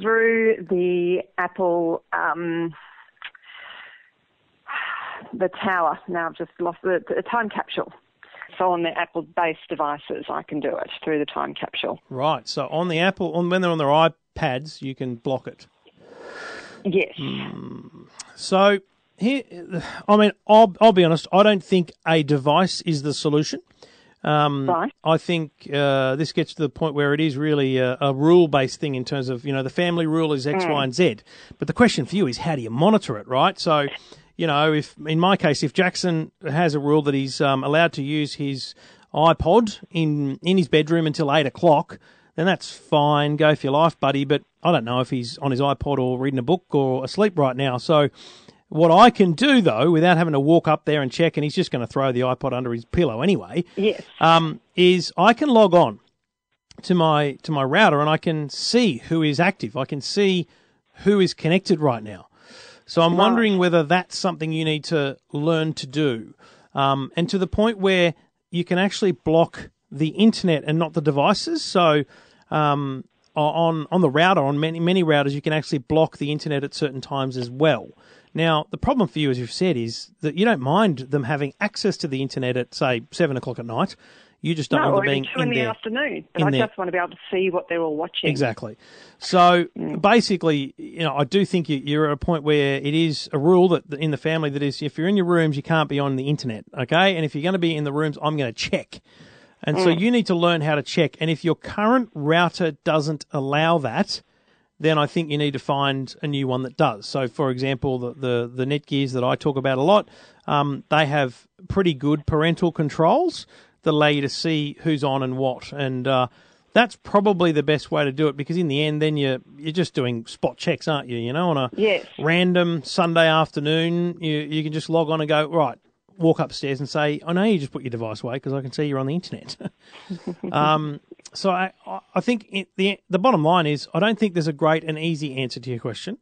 through the Apple, um, the tower. Now I've just lost the, the time capsule. So on the Apple-based devices, I can do it through the time capsule. Right. So on the Apple, on when they're on their iPads, you can block it. Yes. So here, I mean, I'll, I'll be honest. I don't think a device is the solution. Um, Right. I think uh, this gets to the point where it is really a, a rule-based thing in terms of you know the family rule is X, Y, and Z. But the question for you is how do you monitor it, right? So, you know, if in my case, if Jackson has a rule that he's um, allowed to use his iPod in in his bedroom until eight o'clock, then that's fine. Go for your life, buddy. But I don't know if he's on his iPod or reading a book or asleep right now. So. What I can do though, without having to walk up there and check, and he's just going to throw the iPod under his pillow anyway, Yes. um, is I can log on to my to my router and I can see who is active. I can see who is connected right now. So I'm wondering whether that's something you need to learn to do, um, and to the point where you can actually block the internet and not the devices. So um, on on the router, on many many routers, you can actually block the internet at certain times as well. Now, the problem for you, as you've said, is that you don't mind them having access to the internet at say seven o'clock at night. You just don't No, want them being two in, the there. afternoon. But in I there. just want to be able to see what they're all watching. Exactly. So Mm. basically, you know, I do think you- you're at a point where it is a rule that in the family that is, if you're in your rooms, you can't be on the internet. Okay, and if you're going to be in the rooms, I'm going to check. And Mm. so you need to learn how to check. And if your current router doesn't allow that, then I think you need to find a new one that does. So, for example, the the, the Netgears that I talk about a lot, um, they have pretty good parental controls that allow you to see who's on and what, and uh, that's probably the best way to do it because in the end, then you're you're just doing spot checks, aren't you? You know, on a Yes. random Sunday afternoon, you you can just log on and go right. Walk upstairs and say, "I know you just put your device away because I can see you're on the internet." um, so I, I think it, the the bottom line is I don't think there's a great and easy answer to your question,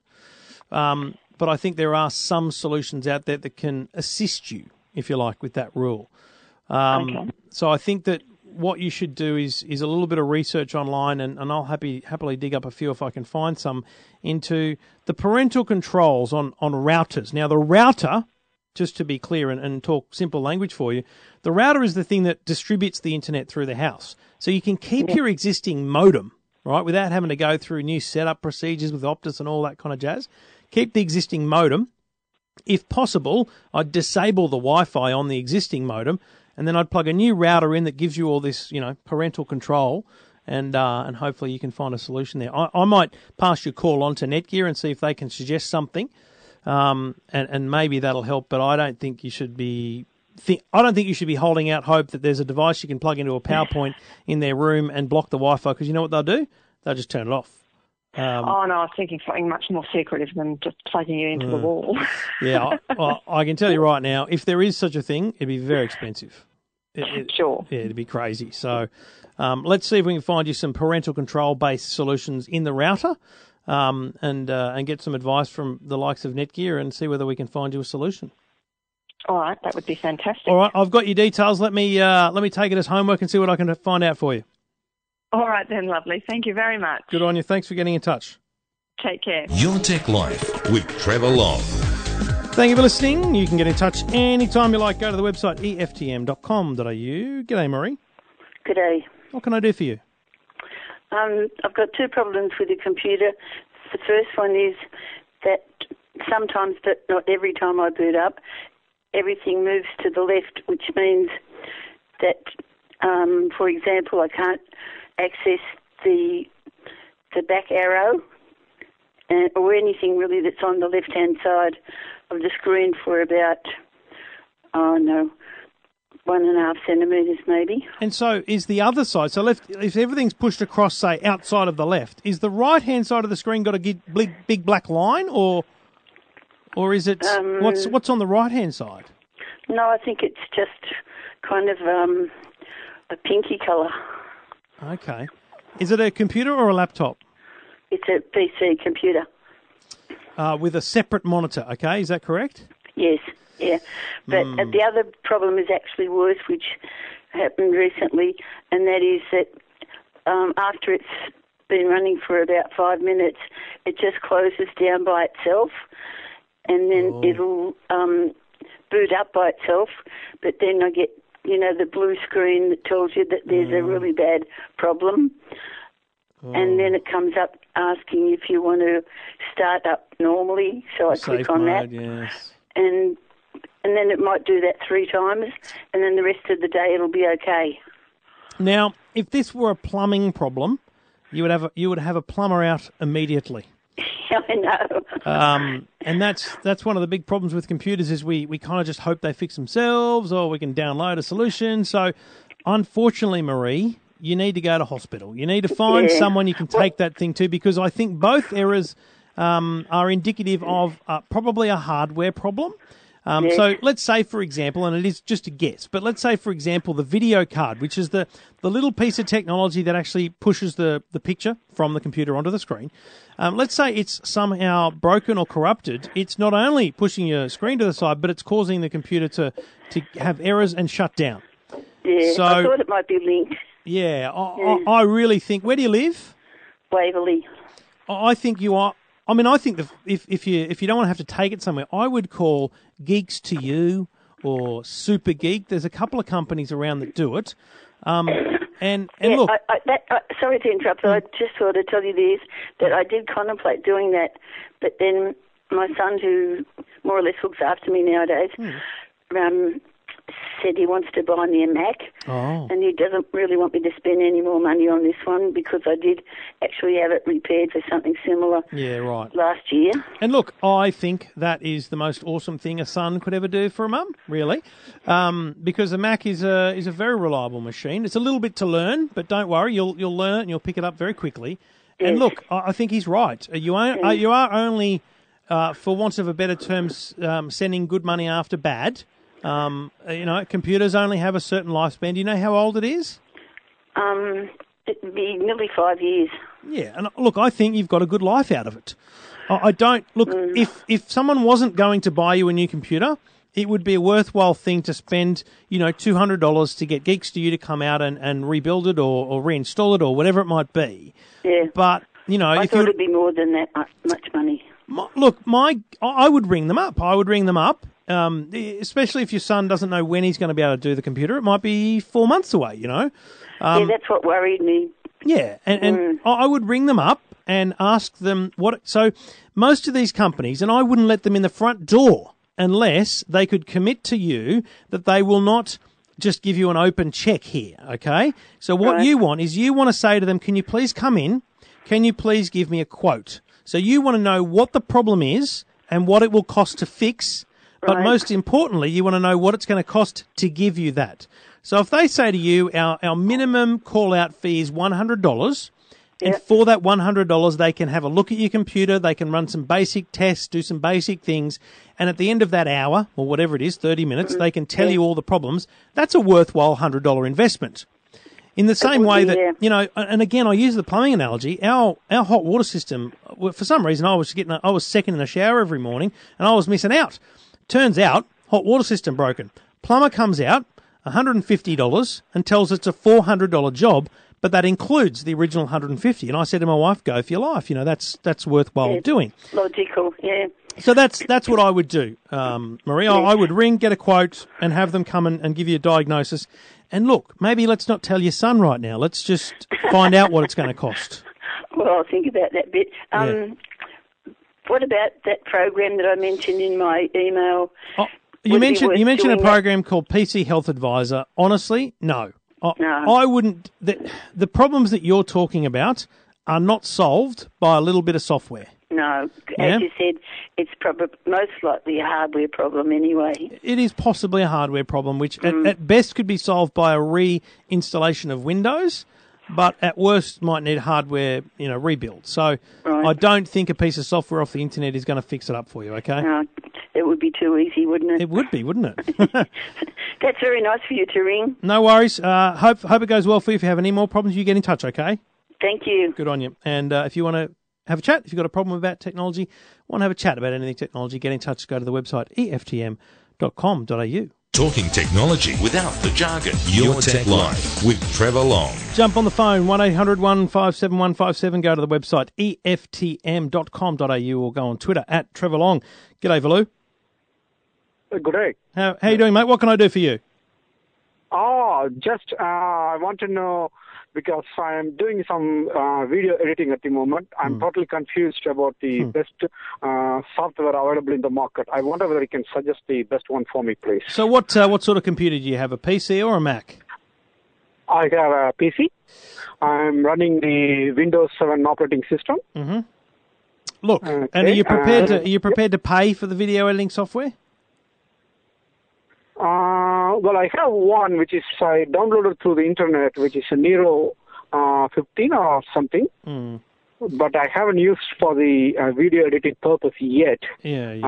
um, but I think there are some solutions out there that can assist you, if you like, with that rule. Um, Okay. So I think that what you should do is is a little bit of research online, and, and I'll happy happily dig up a few if I can find some into the parental controls on on routers. Now the router just to be clear and, and talk simple language for you, the router is the thing that distributes the internet through the house. So you can keep your existing modem, right, without having to go through new setup procedures with Optus and all that kind of jazz. Keep the existing modem. If possible, I'd disable the Wi Fi on the existing modem and then I'd plug a new router in that gives you all this, you know, parental control. And uh, and hopefully you can find a solution there. I, I might pass your call on to Netgear and see if they can suggest something um, and and maybe that'll help. But I don't think you should be. Think, I don't think you should be holding out hope that there's a device you can plug into a PowerPoint in their room and block the Wi-Fi because you know what they'll do? They'll just turn it off. Um, oh no, I was thinking something much more secretive than just plugging it into the Mm. wall. yeah, I, I, I can tell you right now, if there is such a thing, it'd be very expensive. It, it- sure. yeah, it'd be crazy. So um, let's see if we can find you some parental control based solutions in the router. Um, and uh, and get some advice from the likes of Netgear and see whether we can find you a solution. All right, that would be fantastic. All right, I've got your details. Let me uh, let me take it as homework and see what I can find out for you. All right then, lovely. Thank you very much. Good on you. Thanks for getting in touch. Take care. Your Tech Life with Trevor Long. Thank you for listening. You can get in touch anytime you like. Go to the website eftm.com.au. G'day, Marie. Good day. What can I do for you? Um, I've got two problems with the computer. The first one is that sometimes, but not every time I boot up, everything moves to the left, which means that, um, for example, I can't access the the back arrow and, or anything really that's on the left hand side of the screen for about, oh no, one and a half centimetres maybe. And so is the other side. So left, if everything's pushed across, say outside of the left, is the right hand side of the screen got a big, big, black line, or or is it Um, what's what's on the right hand side? No, I think it's just kind of um, a pinky colour. Okay, is it a computer or a laptop It's a PC computer. uh, with a separate monitor? Okay, is that correct? Yes, yeah. But Hmm. uh, the other problem is actually worse, which happened recently, and that is that um, after it's been running for about five minutes, it just closes down by itself, and then Oh. it'll um, boot up by itself. But then I get, you know, the blue screen that tells you that there's Mm. a really bad problem, Oh. and then it comes up asking if you want to start up normally. So I Safe click on mode, that, yes. and and then it might do that three times, and then the rest of the day it'll be okay. Now, if this were a plumbing problem, you would have a, you would have a plumber out immediately. I know. Um, and that's that's one of the big problems with computers is we, we kind of just hope they fix themselves or we can download a solution. So, unfortunately, Marie, you need to go to hospital. You need to find Yeah. someone you can take that thing to because I think both errors um, are indicative of uh, probably a hardware problem. Um, Yeah. So let's say, for example, and it is just a guess, but let's say, for example, the video card, which is the, the little piece of technology that actually pushes the, the picture from the computer onto the screen. Um, let's say it's somehow broken or corrupted. It's not only pushing your screen to the side, but it's causing the computer to, to have errors and shut down. Yeah, So- I thought it might be linked. Yeah, I, I, I really think. Where do you live? Waverley. I think you are. I mean, I think the, if if you if you don't want to have to take it somewhere, I would call Geeks to You or Super Geek. There's a couple of companies around that do it. Um, and and yeah, look, I, I, that, uh, sorry to interrupt, but I just thought to tell you this that I did contemplate doing that, but then my son, who more or less looks after me nowadays, Hmm. um, said he wants to buy me a Mac, oh, and he doesn't really want me to spend any more money on this one because I did actually have it repaired for something similar yeah, right. last year. And look, I think that is the most awesome thing a son could ever do for a mum, really, um, because a Mac is a is a very reliable machine. It's a little bit to learn, but don't worry, you'll you'll learn it and you'll pick it up very quickly. And look, I, think he's right. You are uh, you are only, uh, for want of a better term, um, sending good money after bad. Um, uh, you know, computers only have a certain lifespan. Do you know how old it is? Um, it'd be nearly five years. Yeah, and uh, look, I think you've got a good life out of it. I, don't look if if someone wasn't going to buy you a new computer, it would be a worthwhile thing to spend, you know, two hundred dollars to get Geeks to You to come out and, and rebuild it or, or reinstall it or whatever it might be. Yeah. But you know, I if thought it'd be more than that much money. my, look, my I would ring them up. I would ring them up. Um, especially if your son doesn't know when he's going to be able to do the computer, it might be four months away. You know, yeah, that's what worried me. yeah, and, and I I would ring them up and ask them what. So most of these companies, and I wouldn't let them in the front door unless they could commit to you that they will not just give you an open check here. Okay, so what Right. you want is you want to say to them, "Can you please come in? Can you please give me a quote?" So you want to know what the problem is and what it will cost to fix. But most importantly, you want to know what it's going to cost to give you that. So if they say to you, our, our minimum call out fee is $100, and Yep. for that $100, they can have a look at your computer, they can run some basic tests, do some basic things, and at the end of that hour, or whatever it is, 30 minutes, they can tell you all the problems. That's a worthwhile $100 investment. In the same way that, you know, and again, I use the plumbing analogy. Our, our hot water system, for some reason, I was getting, a, I was second in the shower every morning and I was missing out. Turns out, hot water system broken. Plumber comes out, $150 and tells it's a $400 job, but that includes the original 150 And I said to my wife, go for your life. You know, that's, that's worthwhile Yeah. doing. Logical, yeah. So that's that's what I would do, um, Marie. I, I would ring, get a quote, and have them come and, and give you a diagnosis. And look, maybe let's not tell your son right now. Let's just find out what it's going to cost. Well, I'll think about that bit. Um, What about that program that I mentioned in my email? Oh, you mentioned you mentioned a doing that? program called PC Health Advisor. Honestly, no. I, No. I wouldn't. The, the problems that you're talking about are not solved by a little bit of software. No, Yeah? as you said, it's probably most likely a hardware problem anyway. It is possibly a hardware problem, which at, mm. at best could be solved by a reinstallation of Windows, but at worst might need hardware, you know, rebuild. So Right. I don't think a piece of software off the internet is going to fix it up for you. Okay, No, it would be too easy, wouldn't it? it would be, wouldn't it? That's very nice for you to ring. no worries. Uh, hope hope it goes well for you. If you have any more problems, you get in touch. Okay, Thank you. good on you. And uh, if you want to have a chat, if you've got a problem about technology, want to have a chat about anything technology, get in touch. Go to the website eftm.com.au. Talking technology without the jargon. Your Tech Life with Trevor Long. Jump on the phone, 1 800 157 157. Go to the website eftm.com.au or go on Twitter at Trevor Long. G'day, Valoo. Good day. How, how you doing, mate? What can I do for you? Oh, just uh, I want to know because I am doing some uh, video editing at the moment. I'm totally confused about the best uh, software available in the market. I wonder whether you can suggest the best one for me, please. So, what uh, what sort of computer do you have? A PC or a Mac? I have a PC. I'm running the Windows 7 operating system. Look, Okay, and are you prepared to are you prepared to pay for the video editing software? Uh, well, I have one which is I downloaded through the internet, which is a Nero uh, 15 or something. Hmm. But I haven't used for the uh, video editing purpose yet. Yeah, Uh, yeah.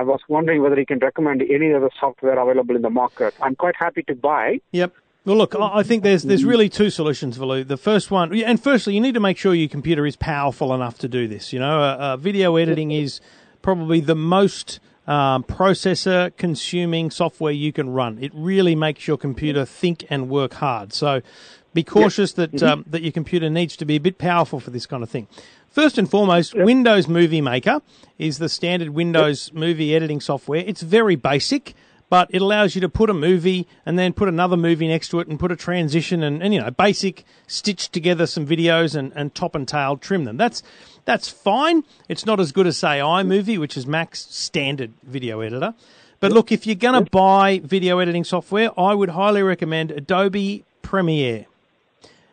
I was wondering whether you can recommend any other software available in the market. I'm quite happy to buy. Yep. Well, look, I think there's there's really two solutions, Valoo. The first one, and firstly, you need to make sure your computer is powerful enough to do this. You know, uh, uh, video editing is probably the most um, processor consuming software you can run. It really makes your computer think and work hard. So be cautious that um, that your computer needs to be a bit powerful for this kind of thing. First and foremost, Windows Movie Maker is the standard Windows movie editing software. It's very basic, but it allows you to put a movie and then put another movie next to it and put a transition and, and you know, basic stitch together some videos and, and top and tail trim them. That's that's fine. It's not as good as say iMovie, which is Mac's standard video editor. But look, if you're going to buy video editing software, I would highly recommend Adobe Premiere.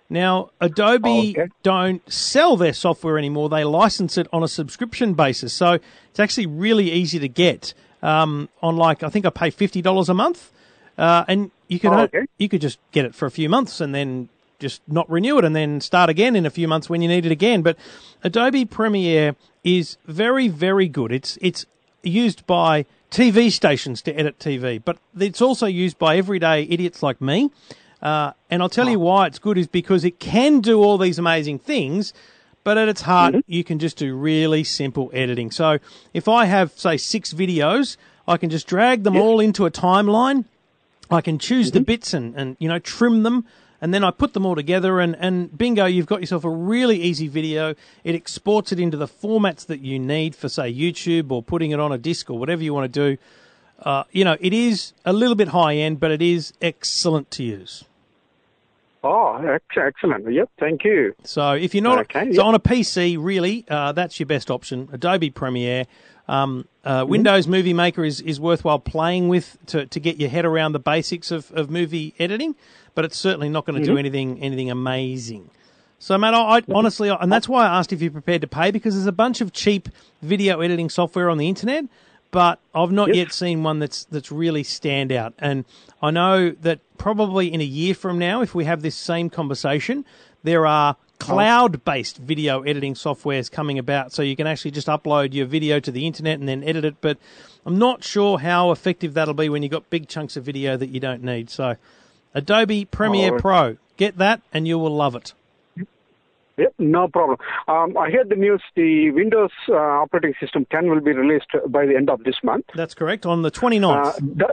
Now, Adobe Okay. don't sell their software anymore. They license it on a subscription basis. So it's actually really easy to get. Um, on like, I think I pay $50 a month. Uh, and you could, Oh, okay. you could just get it for a few months and then just not renew it and then start again in a few months when you need it again. But Adobe Premiere is very, very good. It's, it's used by TV stations to edit TV, but it's also used by everyday idiots like me. Uh, and I'll tell you why it's good is because it can do all these amazing things, but at its heart, you can just do really simple editing. So if I have, say, six videos, I can just drag them all into a timeline. I can choose the bits and, and, you know, trim them. And then I put them all together and, and bingo, you've got yourself a really easy video. It exports it into the formats that you need for, say, YouTube or putting it on a disc or whatever you want to do. Uh, you know, it is a little bit high end, but it is excellent to use. Oh, excellent. Yep, thank you. So if you're not Okay, so yep. on a PC, really, uh, that's your best option. Adobe Premiere, um, uh, Windows Movie Maker is, is worthwhile playing with to, to get your head around the basics of, of movie editing, but it's certainly not going to do anything anything amazing. So, Matt, I, I honestly, and that's why I asked if you're prepared to pay because there's a bunch of cheap video editing software on the internet, but I've not Yes. yet seen one that's that's really stand out. And I know that probably in a year from now, if we have this same conversation, there are cloud-based video editing software is coming about, so you can actually just upload your video to the internet and then edit it. But I'm not sure how effective that'll be when you've got big chunks of video that you don't need. So, Adobe Premiere Oh. Pro, get that, and you will love it. Yep, no problem. Um, I heard the news the Windows uh, operating system 10 will be released by the end of this month. That's correct. On the 29th. Uh, do-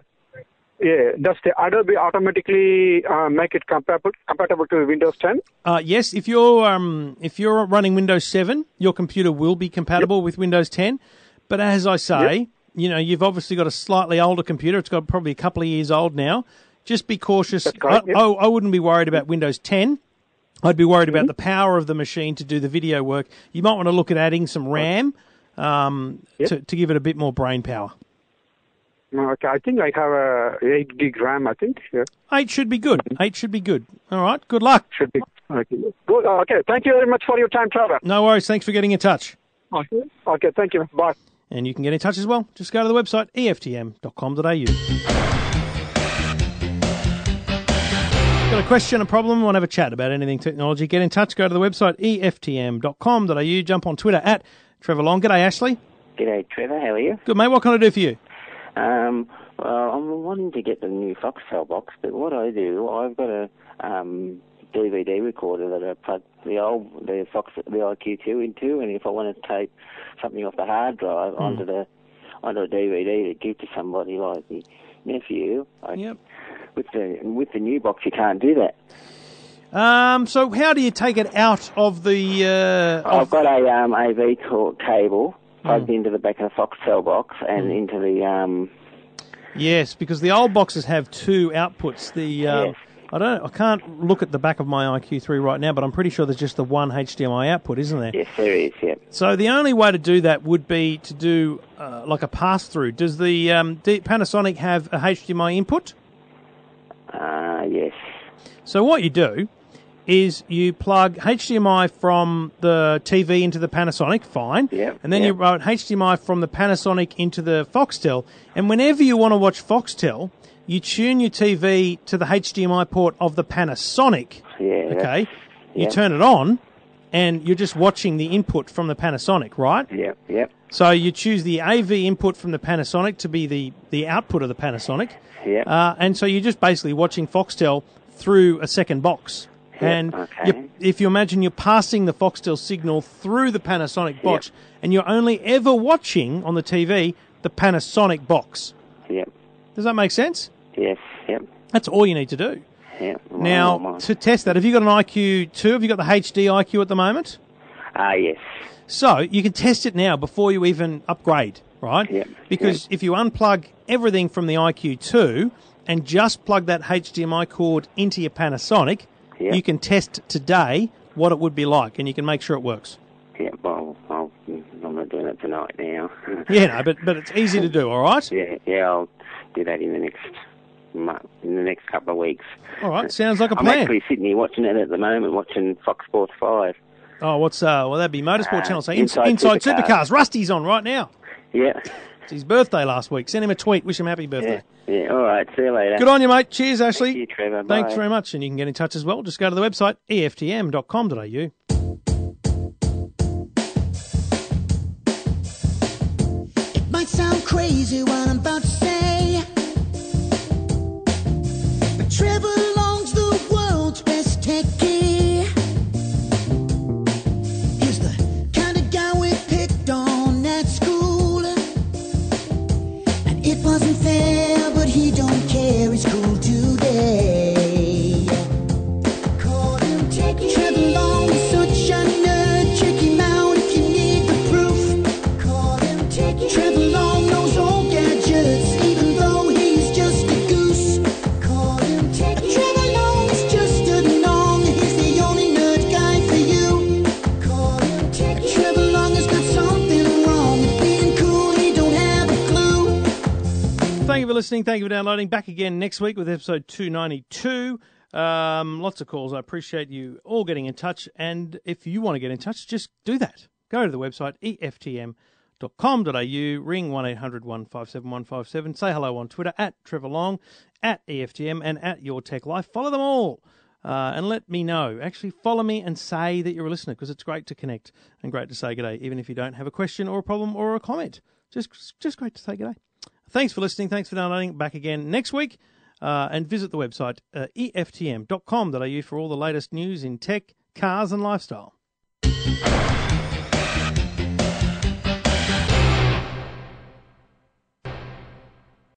yeah, does the Adobe automatically uh, make it compatible compatible to Windows 10? Uh, yes, if you're um, if you're running Windows 7, your computer will be compatible with Windows 10. But as I say, you know, you've obviously got a slightly older computer. It's got probably a couple of years old now. Just be cautious. Correct, I, yep. I, I wouldn't be worried about Windows 10. I'd be worried Mm-hmm. about the power of the machine to do the video work. You might want to look at adding some RAM um, Yep. to, to give it a bit more brain power. Okay, I think I have a 8 gig RAM. I think yeah, Eight should be good. Eight should be good. All right. Good luck. should be. Okay, good. Okay, thank you very much for your time, Trevor. No worries. Thanks for getting in touch. Okay, okay, thank you. Bye. And you can get in touch as well. Just go to the website eftm.com.au. Got a question, a problem, want to have a chat about anything technology? Get in touch. Go to the website eftm.com.au. Jump on Twitter at Trevor Long. G'day, Ashley. G'day, Trevor. How are you? Good, mate. What can I do for you? Um, well, I'm wanting to get the new Foxtel box, but what I do, I've got a um, DVD recorder that I plug the old the Fox the IQ2 into, and if I want to tape something off the hard drive onto the onto a DVD to give to somebody like the nephew. I, Yep. With the with the new box, you can't do that. Um, so how do you take it out of the? Uh, I've of, got a um, AV cable plugged Hmm. into the back of the Foxtel box and into the um, yes, because the old boxes have two outputs. The um, Yes. I don't. I can't look at the back of my IQ3 right now, but I'm pretty sure there's just the one HDMI output, isn't there? yes, there is. Yep. So the only way to do that would be to do uh, like a pass through. Does the um, Panasonic have a HDMI input? Uh, yes. So what you do is you plug HDMI from the TV into the Panasonic, fine. Yep, And then you yep. run HDMI from the Panasonic into the Foxtel. And whenever you want to watch Foxtel, you tune your TV to the HDMI port of the Panasonic. Yeah. Okay. You yeah. turn it on, and you're just watching the input from the Panasonic, right? Yep. Yep. So you choose the AV input from the Panasonic to be the, the output of the Panasonic. Yep. Uh, and so you're just basically watching Foxtel through a second box. And okay. you, if you imagine you're passing the Foxtel signal through the Panasonic box, and you're only ever watching on the TV the Panasonic box. Yep. Does that make sense? Yes. Yep. That's all you need to do. Yep. Now, Well, to test that, have you got an IQ2? Have you got the HD IQ at the moment? Ah, yes. So you can test it now before you even upgrade, right? Yep. Because if you unplug everything from the IQ2 and just plug that HDMI cord into your Panasonic, Yep. you can test today what it would be like, and you can make sure it works. Yeah, Well, I'll, I'm not doing it tonight now. Yeah, no, but but it's easy to do. All right. yeah. Yeah. I'll do that in the next month, in the next couple of weeks. All right. Sounds like a I'm plan. actually sitting here watching it at the moment, watching Fox Sports Five. Oh, what's uh? Well, that'd be Motorsport Uh, Channel. So Inside, Inside Inside Supercars. Supercars. Rusty's on right now. Yeah. It's his birthday last week. Send him a tweet. Wish him happy birthday. Yeah. Yeah. All right. See you later. Good on you, mate. Cheers, Ashley. Thank you, Trevor. Thanks Bye. very much. And you can get in touch as well. Just go to the website, eftm.com.au. Might sound crazy what I'm about to say, but Trevor listening. Thank you for downloading. Back again next week with episode 292. Um, lots of calls. I appreciate you all getting in touch. And if you want to get in touch, just do that. Go to the website, eftm.com.au, ring 1 800 157 157. Say hello on Twitter at Trevor Long, at EFTM, and at Your Tech Life. Follow them all. Uh, and let me know. Actually, follow me and say that you're a listener because it's great to connect and great to say good day, even if you don't have a question or a problem or a comment. Just, just great to say good day. Thanks for listening. Thanks for downloading. Back again next week. Uh, and visit the website uh, eftm.com.au for all the latest news in tech, cars, and lifestyle.